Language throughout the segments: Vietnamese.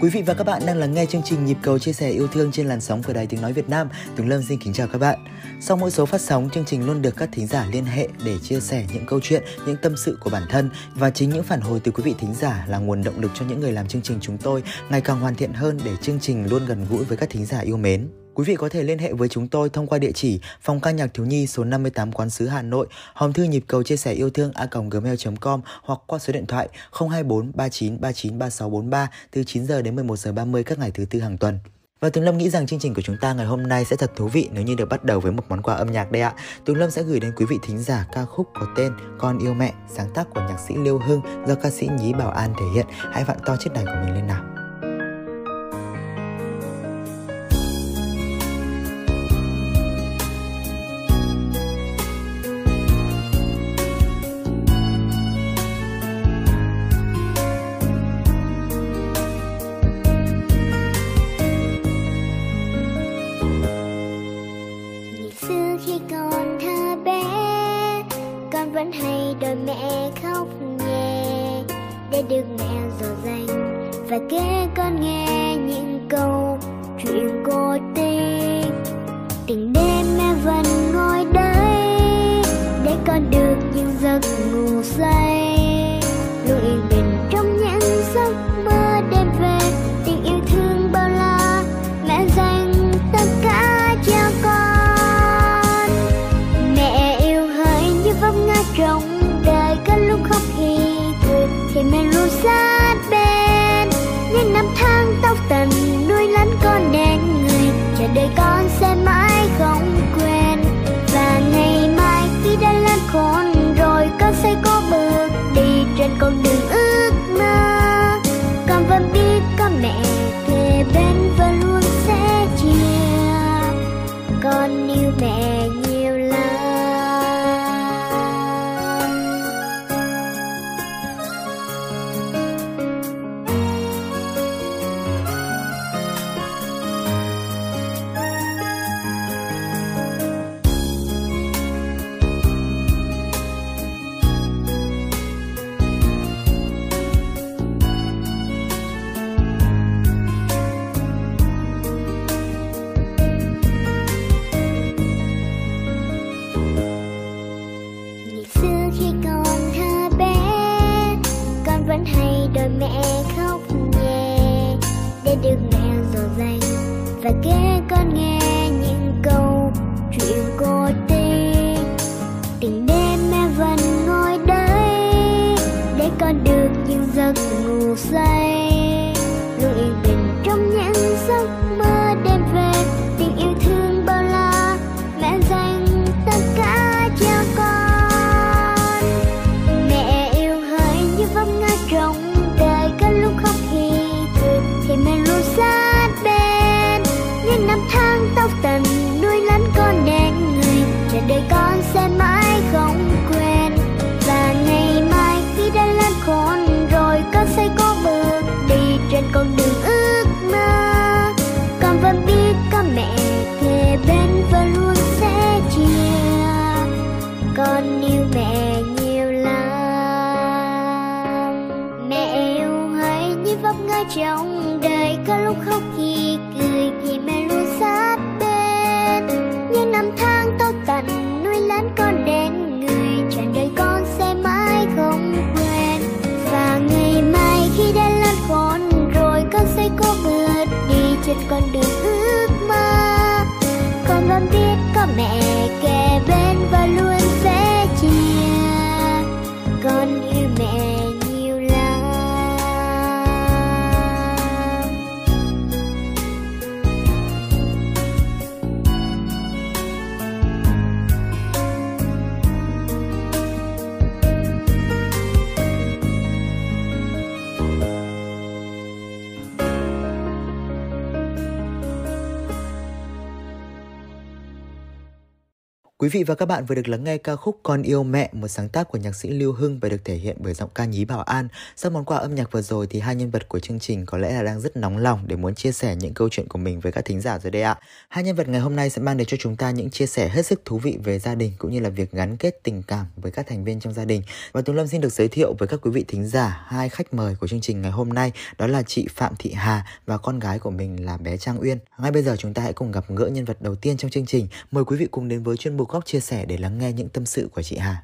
Quý vị và các bạn đang lắng nghe chương trình Nhịp cầu chia sẻ yêu thương trên làn sóng của Đài Tiếng Nói Việt Nam. Tùng Lâm xin kính chào các bạn. Sau mỗi số phát sóng, chương trình luôn được các thính giả liên hệ để chia sẻ những câu chuyện, những tâm sự của bản thân và chính những phản hồi từ quý vị thính giả là nguồn động lực cho những người làm chương trình chúng tôi ngày càng hoàn thiện hơn để chương trình luôn gần gũi với các thính giả yêu mến. Quý vị có thể liên hệ với chúng tôi thông qua địa chỉ phòng ca nhạc thiếu nhi số 58 Quán sứ Hà Nội, hòm thư nhịp cầu chia sẻ yêu thương a gmail.com hoặc qua số điện thoại 024 39 39 3643 từ 9 giờ đến 11 giờ 30 các ngày thứ tư hàng tuần. Và Tùng Lâm nghĩ rằng chương trình của chúng ta ngày hôm nay sẽ thật thú vị nếu như được bắt đầu với một món quà âm nhạc đây ạ. Tùng Lâm sẽ gửi đến quý vị thính giả ca khúc có tên Con yêu mẹ, sáng tác của nhạc sĩ Liêu Hưng do ca sĩ Nhí Bảo An thể hiện. Hãy vặn to chiếc đài của mình lên nào. Những giấc ngủ sẽ có bước đi trên con đường ước mơ. Con vẫn biết có mẹ kề bên và luôn sẽ chia. Con yêu mẹ đi trên Quý vị và các bạn vừa được lắng nghe ca khúc Con yêu mẹ, một sáng tác của nhạc sĩ Lưu Hưng và được thể hiện bởi giọng ca nhí Bảo An. Sau món quà âm nhạc vừa rồi thì hai nhân vật của chương trình có lẽ là đang rất nóng lòng để muốn chia sẻ những câu chuyện của mình với các thính giả rồi đây ạ. Hai nhân vật ngày hôm nay sẽ mang đến cho chúng ta những chia sẻ hết sức thú vị về gia đình cũng như là việc gắn kết tình cảm với các thành viên trong gia đình. Và Tùng Lâm xin được giới thiệu với các quý vị thính giả hai khách mời của chương trình ngày hôm nay đó là chị Phạm Thị Hà và con gái của mình là bé Trang Uyên. Ngay bây giờ chúng ta hãy cùng gặp gỡ nhân vật đầu tiên trong chương trình. Mời quý vị cùng đến với chuyên mục góc chia sẻ để lắng nghe những tâm sự của chị Hà.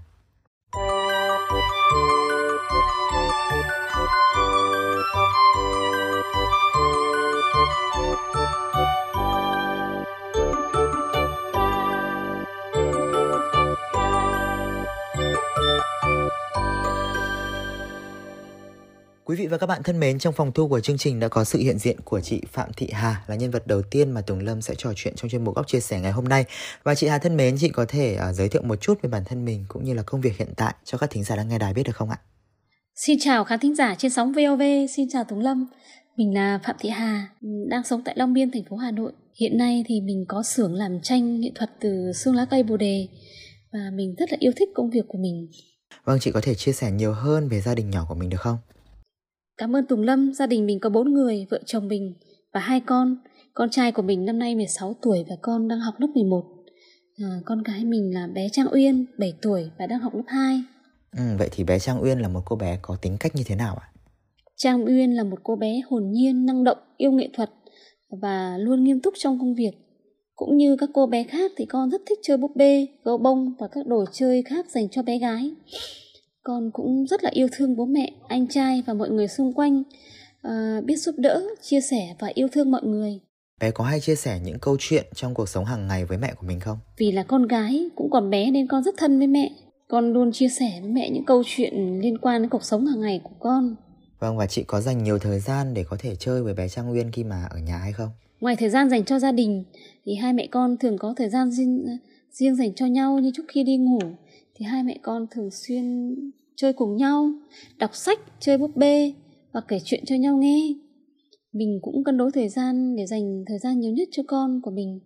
Quý vị và các bạn thân mến, trong phòng thu của chương trình đã có sự hiện diện của chị Phạm Thị Hà là nhân vật đầu tiên mà Tùng Lâm sẽ trò chuyện trong chuyên mục góc chia sẻ ngày hôm nay. Và chị Hà thân mến, chị có thể uh, giới thiệu một chút về bản thân mình cũng như là công việc hiện tại cho các thính giả đang nghe đài biết được không ạ? Xin chào khán thính giả trên sóng VOV, xin chào Tùng Lâm. Mình là Phạm Thị Hà, đang sống tại Long Biên, thành phố Hà Nội. Hiện nay thì mình có xưởng làm tranh nghệ thuật từ xương lá cây bồ đề và mình rất là yêu thích công việc của mình. Vâng, chị có thể chia sẻ nhiều hơn về gia đình nhỏ của mình được không? Cảm ơn Tùng Lâm, gia đình mình có bốn người, vợ chồng mình và hai con. Con trai của mình năm nay 16 tuổi và con đang học lớp 11. À, con gái mình là bé Trang Uyên, 7 tuổi và đang học lớp 2. Ừ, vậy thì bé Trang Uyên là một cô bé có tính cách như thế nào ạ? Trang Uyên là một cô bé hồn nhiên, năng động, yêu nghệ thuật và luôn nghiêm túc trong công việc. Cũng như các cô bé khác thì con rất thích chơi búp bê, gấu bông và các đồ chơi khác dành cho bé gái con cũng rất là yêu thương bố mẹ anh trai và mọi người xung quanh. À, biết giúp đỡ chia sẻ và yêu thương mọi người. Bé có hay chia sẻ những câu chuyện trong cuộc sống hàng ngày với mẹ của mình không? Vì là con gái cũng còn bé nên con rất thân với mẹ. Con luôn chia sẻ với mẹ những câu chuyện liên quan đến cuộc sống hàng ngày của con. Vâng và chị có dành nhiều thời gian để có thể chơi với bé trang nguyên khi mà ở nhà hay không? Ngoài thời gian dành cho gia đình thì hai mẹ con thường có thời gian riêng, riêng dành cho nhau như trước khi đi ngủ thì hai mẹ con thường xuyên chơi cùng nhau, đọc sách, chơi búp bê và kể chuyện cho nhau nghe. Mình cũng cân đối thời gian để dành thời gian nhiều nhất cho con của mình.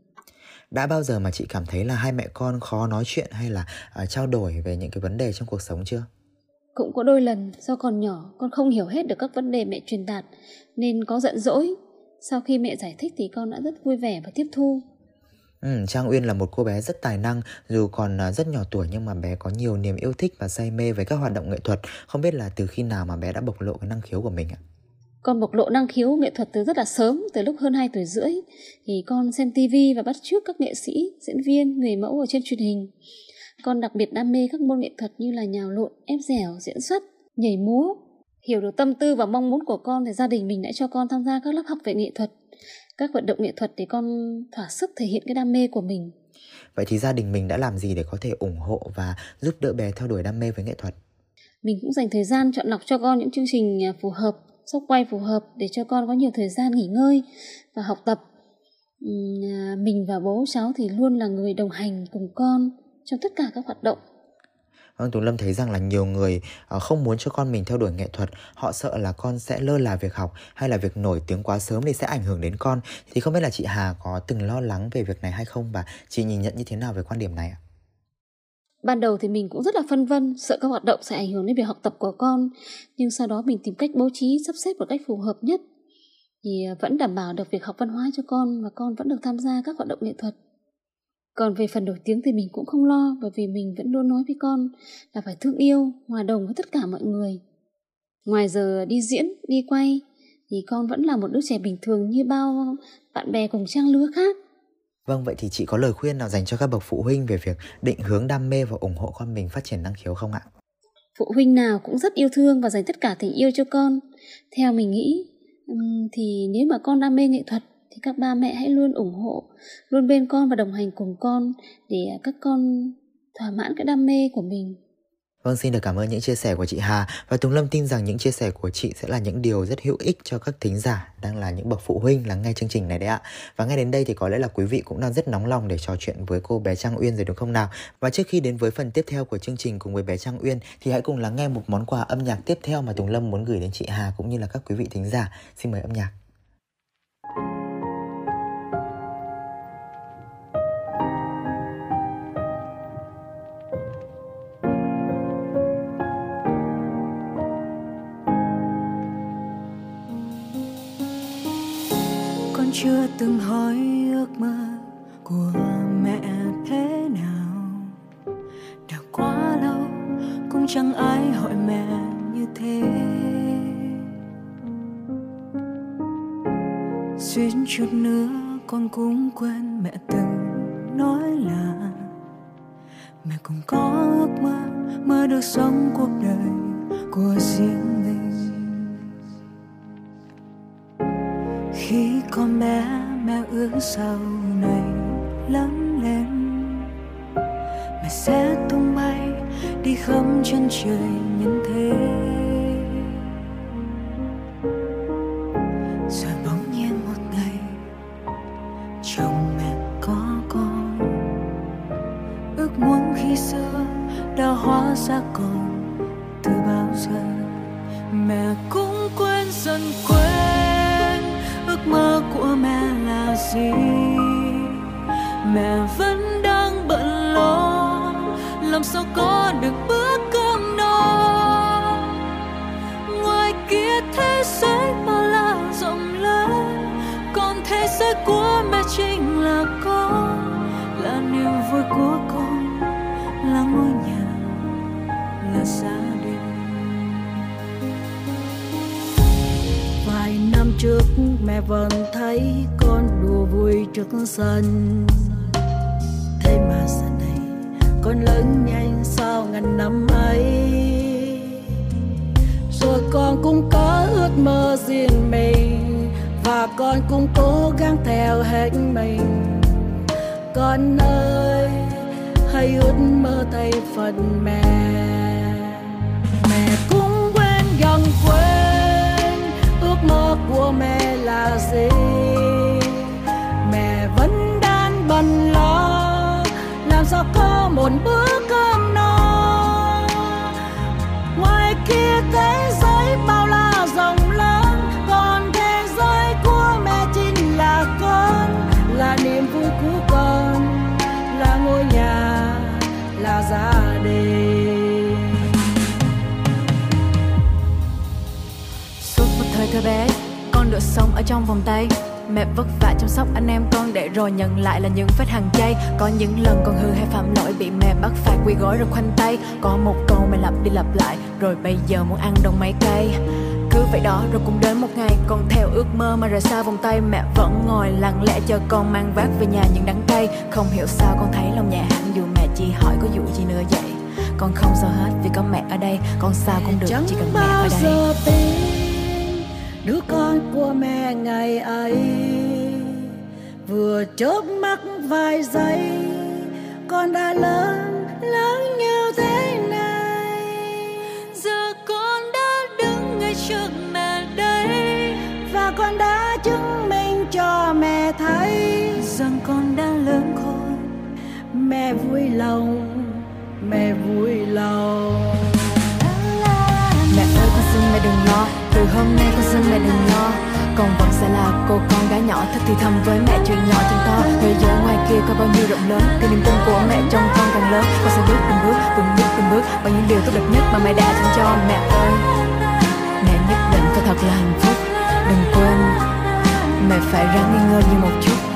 Đã bao giờ mà chị cảm thấy là hai mẹ con khó nói chuyện hay là uh, trao đổi về những cái vấn đề trong cuộc sống chưa? Cũng có đôi lần do còn nhỏ con không hiểu hết được các vấn đề mẹ truyền đạt nên có giận dỗi. Sau khi mẹ giải thích thì con đã rất vui vẻ và tiếp thu. Ừ, Trang Uyên là một cô bé rất tài năng, dù còn à, rất nhỏ tuổi nhưng mà bé có nhiều niềm yêu thích và say mê với các hoạt động nghệ thuật. Không biết là từ khi nào mà bé đã bộc lộ cái năng khiếu của mình ạ? Con bộc lộ năng khiếu nghệ thuật từ rất là sớm, từ lúc hơn 2 tuổi rưỡi. Thì con xem tivi và bắt chước các nghệ sĩ, diễn viên, người mẫu ở trên truyền hình. Con đặc biệt đam mê các môn nghệ thuật như là nhào lộn, ép dẻo, diễn xuất, nhảy múa. Hiểu được tâm tư và mong muốn của con thì gia đình mình đã cho con tham gia các lớp học về nghệ thuật các vận động nghệ thuật để con thỏa sức thể hiện cái đam mê của mình. Vậy thì gia đình mình đã làm gì để có thể ủng hộ và giúp đỡ bé theo đuổi đam mê với nghệ thuật? Mình cũng dành thời gian chọn lọc cho con những chương trình à, phù hợp sốc quay phù hợp để cho con có nhiều thời gian nghỉ ngơi và học tập. À, mình và bố cháu thì luôn là người đồng hành cùng con trong tất cả các hoạt động Vâng, Tùng Lâm thấy rằng là nhiều người ờ, không muốn cho con mình theo đuổi nghệ thuật, họ sợ là con sẽ lơ là việc học hay là việc nổi tiếng quá sớm thì sẽ ảnh hưởng đến con. Thì không biết là chị Hà có từng lo lắng về việc này hay không và chị nhìn nhận như thế nào về quan điểm này ạ? Ban đầu thì mình cũng rất là phân vân, sợ các hoạt động sẽ ảnh hưởng đến việc học tập của con, nhưng sau đó mình tìm cách bố trí, sắp xếp một cách phù hợp nhất thì ờ, vẫn đảm bảo được việc học văn hóa cho con và con vẫn được tham gia các hoạt động nghệ thuật. Còn về phần nổi tiếng thì mình cũng không lo bởi vì mình vẫn luôn nói với con là phải thương yêu, hòa đồng với tất cả mọi người. Ngoài giờ đi diễn, đi quay thì con vẫn là một đứa trẻ bình thường như bao bạn bè cùng trang lứa khác. Vâng, vậy thì chị có lời khuyên nào dành cho các bậc phụ huynh về việc định hướng đam mê và ủng hộ con mình phát triển năng khiếu không ạ? Phụ huynh nào cũng rất yêu thương và dành tất cả tình yêu cho con. Theo mình nghĩ thì nếu mà con đam mê nghệ thuật thì các ba mẹ hãy luôn ủng hộ luôn bên con và đồng hành cùng con để à, các con thỏa mãn cái đam mê của mình Vâng, xin được cảm ơn những chia sẻ của chị Hà và Tùng Lâm tin rằng những chia sẻ của chị sẽ là những điều rất hữu ích cho các thính giả đang là những bậc phụ huynh lắng nghe chương trình này đấy ạ. Và ngay đến đây thì có lẽ là quý vị cũng đang rất nóng lòng để trò chuyện với cô bé Trang Uyên rồi đúng không nào? Và trước khi đến với phần tiếp theo của chương trình cùng với bé Trang Uyên thì hãy cùng lắng nghe một món quà âm nhạc tiếp theo mà Tùng Lâm muốn gửi đến chị Hà cũng như là các quý vị thính giả. Xin mời âm nhạc. Chưa từng hỏi ước mơ của mẹ thế nào. Đã quá lâu cũng chẳng ai hỏi mẹ như thế. Suýt chút nữa con cũng quên sau này lớn lên. Mày sẽ tung bay đi khắp chân trời nhân thế. Mẹ vẫn thấy con đùa vui trước sân. Thế mà giờ này, con lớn nhanh sao ngàn năm ấy. Rồi con cũng có ước mơ riêng mình, và con cũng cố gắng theo hết mình. Con ơi, hãy ước mơ thay phần mẹ. Mẹ cũng quên gần quên ước mơ của mẹ là gì? Mẹ vẫn đang bận lo. Làm sao có một bữa cơm trong vòng tay. Mẹ vất vả chăm sóc anh em con để rồi nhận lại là những vết hàng chay. Có những lần con hư hay phạm lỗi bị mẹ bắt phạt quỳ gối rồi khoanh tay. Có một câu mẹ lặp đi lặp lại, rồi bây giờ muốn ăn đồng mấy cây cứ vậy đó, rồi cũng đến một ngày con theo ước mơ mà rời xa vòng tay. Mẹ vẫn ngồi lặng lẽ chờ con mang vác về nhà những đắng cay. Không hiểu sao con thấy lòng nhẹ hẳn dù mẹ chỉ hỏi có vụ gì nữa vậy. Con không sao hết vì có mẹ ở đây, con sao cũng được chẳng chỉ cần mẹ ở đây đứa con của mẹ ngày ấy vừa chớp mắt vài giây con đã lớn lớn như thế này. Giờ con đã đứng ngay trước mẹ đây. Và con đã chứng minh cho mẹ thấy rằng con đã lớn khôn. mẹ vui lòng mẹ vui lòng hôm nay con xin mẹ đừng lo. Con vẫn sẽ là cô con gái nhỏ Thích thì thầm với mẹ chuyện nhỏ chuyện to. Thế giới ngoài kia có bao nhiêu rộng lớn Thì niềm tin của mẹ trong con càng lớn. Con sẽ bước từng bước, từng bước, từng bước Bằng những điều tốt đẹp nhất mà mẹ đã dành cho mẹ ơi. Mẹ nhất định phải thật là hạnh phúc. Đừng quên Mẹ phải ráng nghi ngơi như một chút.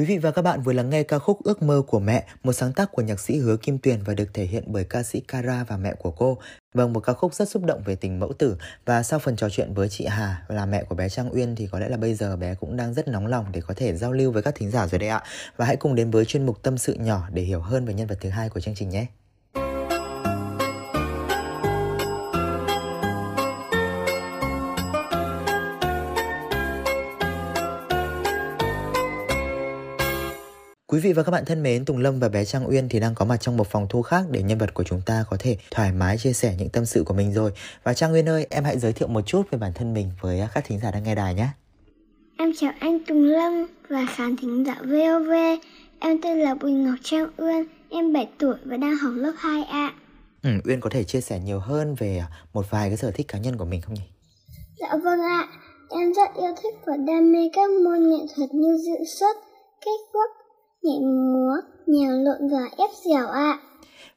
Quý vị và các bạn vừa lắng nghe ca khúc Ước mơ của mẹ, một sáng tác của nhạc sĩ Hứa Kim Tuyền và được thể hiện bởi ca sĩ Kara và mẹ của cô. Vâng, một ca khúc rất xúc động về tình mẫu tử và sau phần trò chuyện với chị Hà là mẹ của bé Trang Uyên thì có lẽ là bây giờ bé cũng đang rất nóng lòng để có thể giao lưu với các thính giả rồi đấy ạ. Và hãy cùng đến với chuyên mục tâm sự nhỏ để hiểu hơn về nhân vật thứ hai của chương trình nhé. Quý vị và các bạn thân mến, Tùng Lâm và bé Trang Uyên thì đang có mặt trong một phòng thu khác để nhân vật của chúng ta có thể thoải mái chia sẻ những tâm sự của mình rồi. Và Trang Uyên ơi, em hãy giới thiệu một chút về bản thân mình với các thính giả đang nghe đài nhé. Em chào anh Tùng Lâm và khán thính giả VOV. Em tên là Bùi Ngọc Trang Uyên, em 7 tuổi và đang học lớp 2A. Ừ, Uyên có thể chia sẻ nhiều hơn về một vài cái sở thích cá nhân của mình không nhỉ? Dạ vâng ạ, em rất yêu thích và đam mê các môn nghệ thuật như diễn xuất, kết quốc, nhảy múa, nhào lộn và ép dẻo ạ.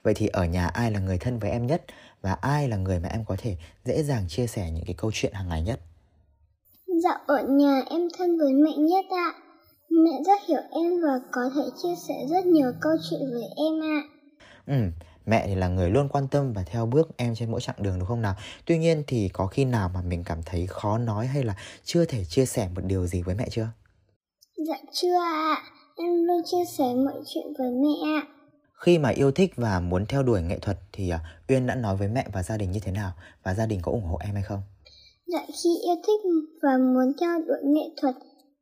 Vậy thì ở nhà ai là người thân với em nhất và ai là người mà em có thể dễ dàng chia sẻ những cái câu chuyện hàng ngày nhất? Dạ ở nhà em thân với mẹ nhất ạ. Mẹ rất hiểu em và có thể chia sẻ rất nhiều câu chuyện với em ạ. Ừ, mẹ thì là người luôn quan tâm và theo bước em trên mỗi chặng đường đúng không nào? Tuy nhiên thì có khi nào mà mình cảm thấy khó nói hay là chưa thể chia sẻ một điều gì với mẹ chưa? Dạ chưa ạ. Em luôn chia sẻ mọi chuyện với mẹ ạ. Khi mà yêu thích và muốn theo đuổi nghệ thuật thì uh, Uyên đã nói với mẹ và gia đình như thế nào và gia đình có ủng hộ em hay không? Dạ khi yêu thích và muốn theo đuổi nghệ thuật,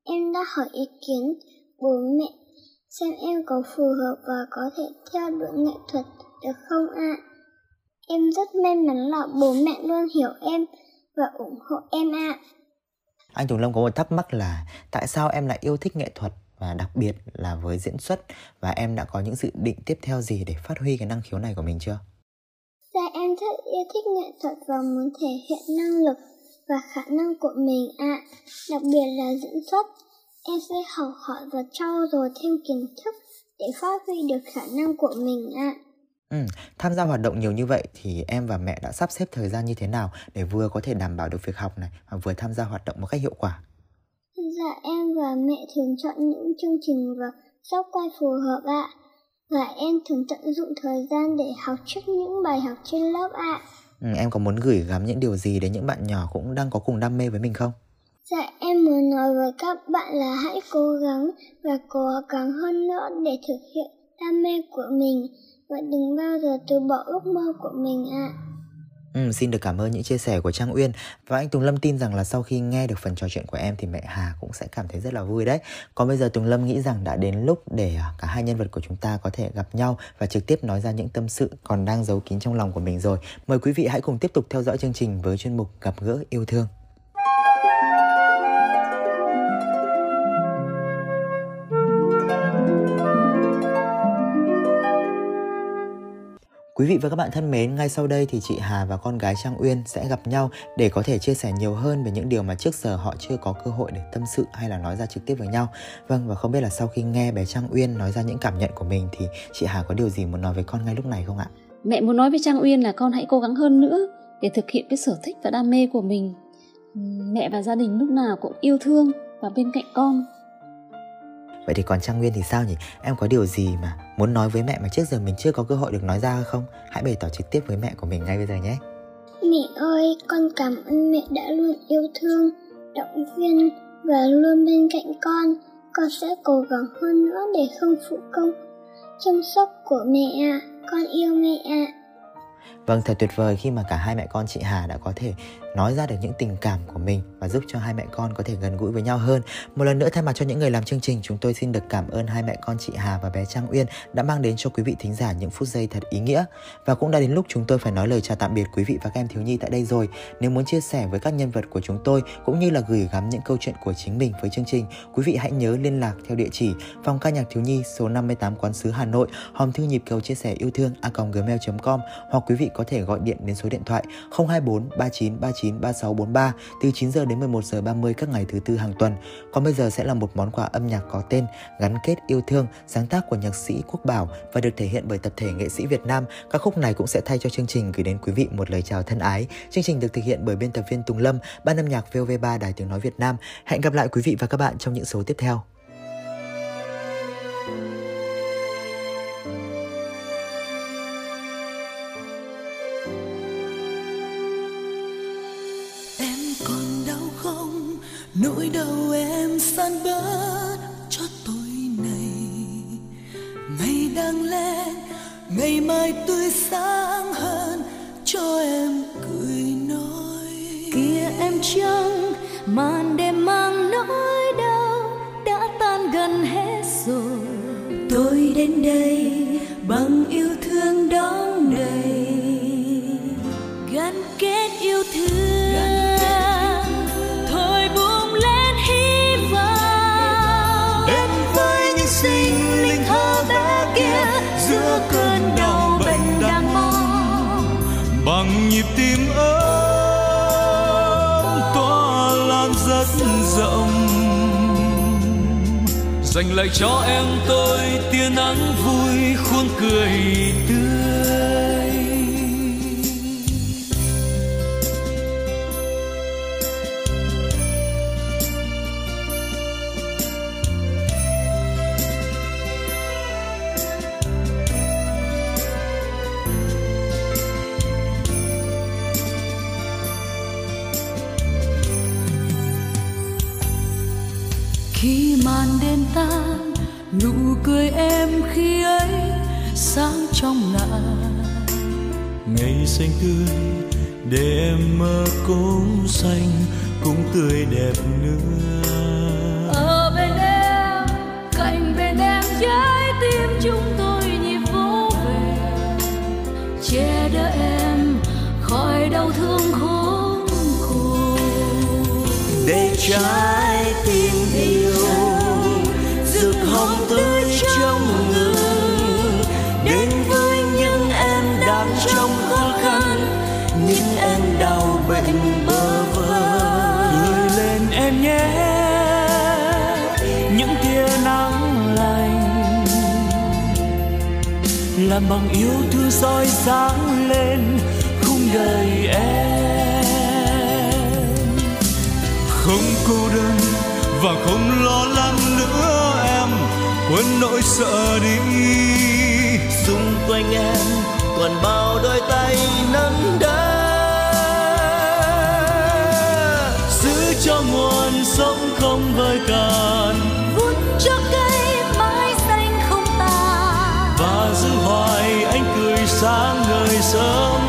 em đã hỏi ý kiến bố mẹ xem em có phù hợp và có thể theo đuổi nghệ thuật được không ạ? Em rất may mắn là bố mẹ luôn hiểu em và ủng hộ em ạ. Anh Tùng Lâm có một thắc mắc là tại sao em lại yêu thích nghệ thuật và đặc biệt là với diễn xuất và em đã có những dự định tiếp theo gì để phát huy cái năng khiếu này của mình chưa? Dạ em rất yêu thích nghệ thuật và muốn thể hiện năng lực và khả năng của mình ạ. Đặc biệt là diễn xuất, em sẽ học hỏi và trau dồi thêm kiến thức để phát huy được khả năng của mình ạ. Ừ, tham gia hoạt động nhiều như vậy thì em và mẹ đã sắp xếp thời gian như thế nào để vừa có thể đảm bảo được việc học này và vừa tham gia hoạt động một cách hiệu quả? Dạ em và mẹ thường chọn những chương trình và góc quay phù hợp ạ. Và em thường tận dụng thời gian để học trước những bài học trên lớp ạ. Ừ, em có muốn gửi gắm những điều gì đến những bạn nhỏ cũng đang có cùng đam mê với mình không? Dạ em muốn nói với các bạn là hãy cố gắng và cố gắng hơn nữa để thực hiện đam mê của mình và đừng bao giờ từ bỏ ước mơ của mình ạ. Ừ, xin được cảm ơn những chia sẻ của Trang Uyên và anh Tùng Lâm tin rằng là sau khi nghe được phần trò chuyện của em thì mẹ Hà cũng sẽ cảm thấy rất là vui đấy. Còn bây giờ Tùng Lâm nghĩ rằng đã đến lúc để à, cả hai nhân vật của chúng ta có thể gặp nhau và trực tiếp nói ra những tâm sự còn đang giấu kín trong lòng của mình rồi. Mời quý vị hãy cùng tiếp tục theo dõi chương trình với chuyên mục gặp gỡ yêu thương. Quý vị và các bạn thân mến, ngay sau đây thì chị Hà và con gái Trang Uyên sẽ gặp nhau để có thể chia sẻ nhiều hơn về những điều mà trước giờ họ chưa có cơ hội để tâm sự hay là nói ra trực tiếp với nhau. Vâng và không biết là sau khi nghe bé Trang Uyên nói ra những cảm nhận của mình thì chị Hà có điều gì muốn nói với con ngay lúc này không ạ? Mẹ muốn nói với Trang Uyên là con hãy cố gắng hơn nữa để thực hiện cái sở thích và đam mê của mình. Mẹ và gia đình lúc nào cũng yêu thương và bên cạnh con Vậy thì còn Trang Nguyên thì sao nhỉ? Em có điều gì mà muốn nói với mẹ mà trước giờ mình chưa có cơ hội được nói ra không? Hãy bày tỏ trực tiếp với mẹ của mình ngay bây giờ nhé. Mẹ ơi, con cảm ơn mẹ đã luôn yêu thương, động viên và luôn bên cạnh con. Con sẽ cố gắng hơn nữa để không phụ công chăm sóc của mẹ ạ. À. Con yêu mẹ ạ. Vâng, thật tuyệt vời khi mà cả hai mẹ con chị Hà đã có thể nói ra được những tình cảm của mình và giúp cho hai mẹ con có thể gần gũi với nhau hơn. Một lần nữa thay mặt cho những người làm chương trình, chúng tôi xin được cảm ơn hai mẹ con chị Hà và bé Trang Uyên đã mang đến cho quý vị thính giả những phút giây thật ý nghĩa. Và cũng đã đến lúc chúng tôi phải nói lời chào tạm biệt quý vị và các em thiếu nhi tại đây rồi. Nếu muốn chia sẻ với các nhân vật của chúng tôi cũng như là gửi gắm những câu chuyện của chính mình với chương trình, quý vị hãy nhớ liên lạc theo địa chỉ phòng ca nhạc thiếu nhi số 58 Quán sứ Hà Nội, hòm thư nhịp cầu chia sẻ yêu thương a gmail.com hoặc quý vị có thể gọi điện đến số điện thoại 024 39 39 36 43 từ 9 giờ đến 11 giờ 30 các ngày thứ tư hàng tuần. Còn bây giờ sẽ là một món quà âm nhạc có tên Gắn kết yêu thương, sáng tác của nhạc sĩ Quốc Bảo và được thể hiện bởi tập thể nghệ sĩ Việt Nam. Các khúc này cũng sẽ thay cho chương trình gửi đến quý vị một lời chào thân ái. Chương trình được thực hiện bởi biên tập viên Tùng Lâm, ban âm nhạc VOV3 Đài Tiếng nói Việt Nam. Hẹn gặp lại quý vị và các bạn trong những số tiếp theo. Kết yêu thương. Thôi buông lên hy vọng. Đến với những sinh linh thơ bé kia, giữa cơn đau bệnh đang mong. Bằng nhịp tim ấm, tỏa lan rất rộng. Dành lại cho em tôi tia nắng vui, khuôn cười khi màn đêm tan nụ cười em khi ấy sáng trong ngàn ngày xanh tươi để em mơ cũng xanh cũng tươi đẹp nữa. Ở bên em cạnh bên em trái tim chúng tôi nhịp vô về. Che đỡ em khỏi đau thương khốn khổ. Để trái đau bơ vơ cười lên em nhé, những tia nắng lành làm bằng yêu thương soi sáng lên khung đời em. Không cô đơn và không lo lắng nữa em, quên nỗi sợ đi. Xung quanh em còn bao đôi tay nắm đỡ cho nguồn sống không vơi cạn. Vun cho cây mãi xanh không tàn. Và giữ hoài anh cười sáng ngời sớm